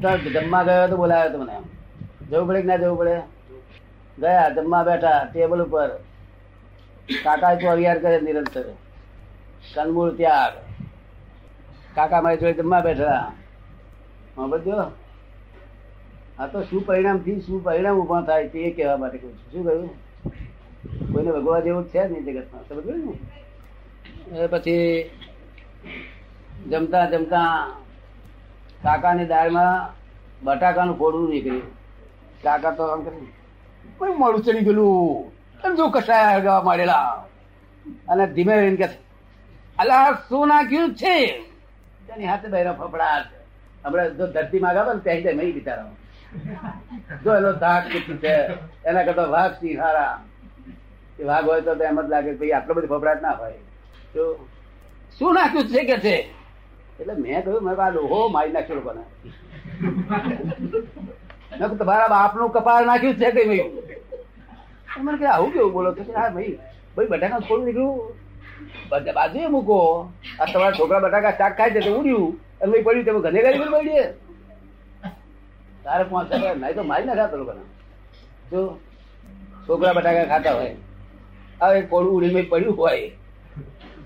જમવા ગયો તો બોલાવ્યો તો મને જવું પડે કે ના જવું પડે? ગયા, જમવા બેઠા, ટેબલ ઉપર. કાકા અવિયાર કરે નિરંતર. કનમૂળ ત્યાગ. કાકા મારી જોડે જમવા બેઠા. હા, બધો આ તો શું પરિણામથી શું પરિણામ ઊભા થાય તે કહેવા માટે કહું છું. શું કહ્યું? કોઈને ભગવા જેવું છે જ નહીં જગતમાં. સમજ ને? પછી જમતા જમતા કાકાની દાળમાં બટાકાનું ફોડવું નીકળ્યું. કાકા તો આમ કરી કોઈ મોડું ચડી ગયેલું. જો કસાય હળગાવા માંડેલા. અને ધીમે રહીને કે અલા, શું નાખ્યું છે? તેની હાથે બહેરો ફફડાટ. હમણાં જો ધરતી માં ગાવે ને ત્યાં જાય નહીં બિચારા જો એનો ધાક કેટલું છે, એના કરતા વાઘ સિંહ હારા એ વાઘ હોય તો એમ જ લાગે ભાઈ, આટલો બધી ફફડાટ ના હોય. તો શું નાખ્યું છે કે છે? એટલે મેં કહ્યું, મેં આ લોહો મારી નાખ્યો લોકોને. તમારા બાપનું કપાળ નાખ્યું છે કઈ ભાઈ મને કે, આવું કેવું બોલો? કે, હા ભાઈ ભાઈ બટાકા થોડું નીકળ્યું. બાજુએ મૂકો. આ તમારા છોકરા બટાકા શાક ખાય છે તો ઉડ્યું. અને ભાઈ પડ્યું, તમે ઘરે ગાડી પડીએ તારે પાંચ નહીં તો મારી ના ખાતા લોકોને. જો છોકરા બટાકા ખાતા હોય હવે કોળું ઉડીને પડ્યું હોય,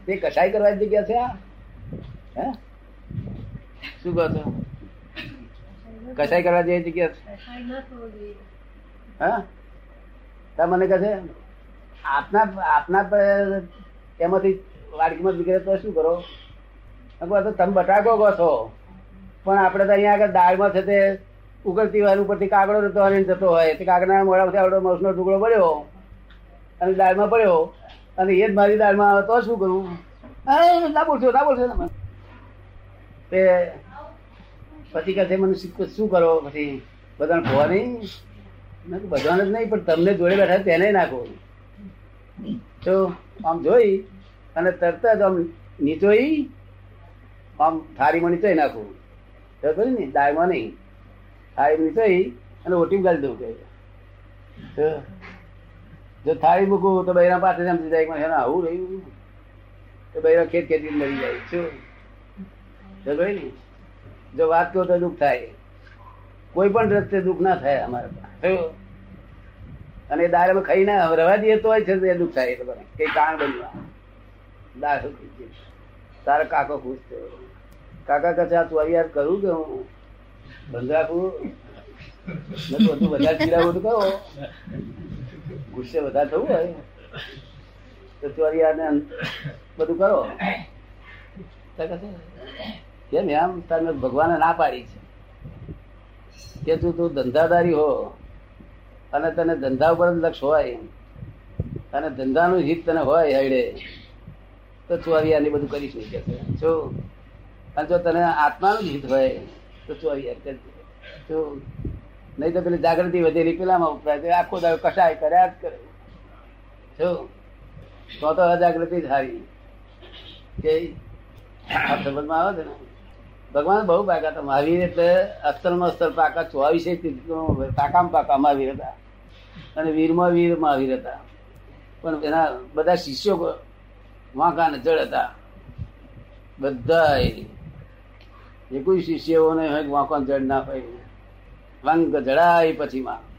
તે કસાઈ કરવાની જગ્યા છે આ? હે? શું કહો છો? કસાઈ કરવા જેવી જગ્યા હા? મને કહે છે આપના આપના એમાંથી વાડકીમાં નીકળે તો શું કરો? તો તમે બટાકો કહો છો. પણ આપણે તો અહીંયા આગળ દાળમાં છે તે ઉકળતી વાર ઉપરથી કાગડો રહેતો હોય જતો હોય. તે કાગડા મોડામાંથી આવડો મસનો ટુકડો પડ્યો અને દાળમાં પડ્યો. અને એ જ મારી દાળમાં આવે તો શું કરું? અરે ના બોલશો ના બોલશો તમે તે પછી કહે મને શું કરો પછી બધાને ભોવા નહીં બધાને જ નહીં, પણ તમને જોડે બેઠા તેને નાખો. તો આમ જોઈ અને તરત જ આમ નીચોઈ આમ થાળીમાં નીચોઈ નાખું. તો ખરી ને, દાળમાં નહીં થાળી નીચોઈ અને ઓટી ગાળી દઉં કે જો થાળી મૂકું તો બૈરા પાસે સમજી જાય કે મને આવું રહ્યું. તો બૈરા ખેત ખેતી મરી જાય. શું? તો ને જો વાત કહો તો દુઃખ થાય. કોઈ પણ રસ્તે દુઃખ ના થાય અમારે. અને દાળ અમે ખાઈ ના રવા દઈએ તો દુઃખ થાય એ લોકોને. કઈ કારણ બન્યું દાળ તારા કાકો ખુશ થયો. કાકા કચા તું આવી યાર કરું કે હું? બંધ રાખું તો બધું વધારે ચીડાવું તો કરો ગુસ્સે વધારે થવું હોય. તો ચોરિયાને બધું કરો. તો કહે છે, કેમ એમ? તમે ભગવાને ના પાડી છે. કે તું તું ધંધાદારી હો, અને તને ધંધા ઉપર લક્ષ હોય, અને ધંધાનું હિત તને હોય હૈડે, તો ચોરિયાની બધું કરીશ નહીં કે. જો, અને જો તને આત્માનું હિત હોય, તો ચોરિયાર કરજે જો નહીં તો પેલી જાગૃતિ વધેલી પેલામાં ઉપરાય આખો દાડો કસાય કર્યા જ કરે. જો, તો તો અજાગૃતિ હારી. કે આ સંબંધમાં આવે છે ને ભગવાન બહુ પાકા હતા. મહાવીર એટલે અસ્તરમાં અસ્તર પાકા ચોવીસે પાકામાં પાકા મહાવીર હતા. અને વીરમાં વીર મહાવીર હતા. પણ એના બધા શિષ્યો વાંકા ને જળ હતા. બધા એ કોઈ શિષ્યોને વાંકો જળ ના હોય. વાંક જડાય પછીમાં.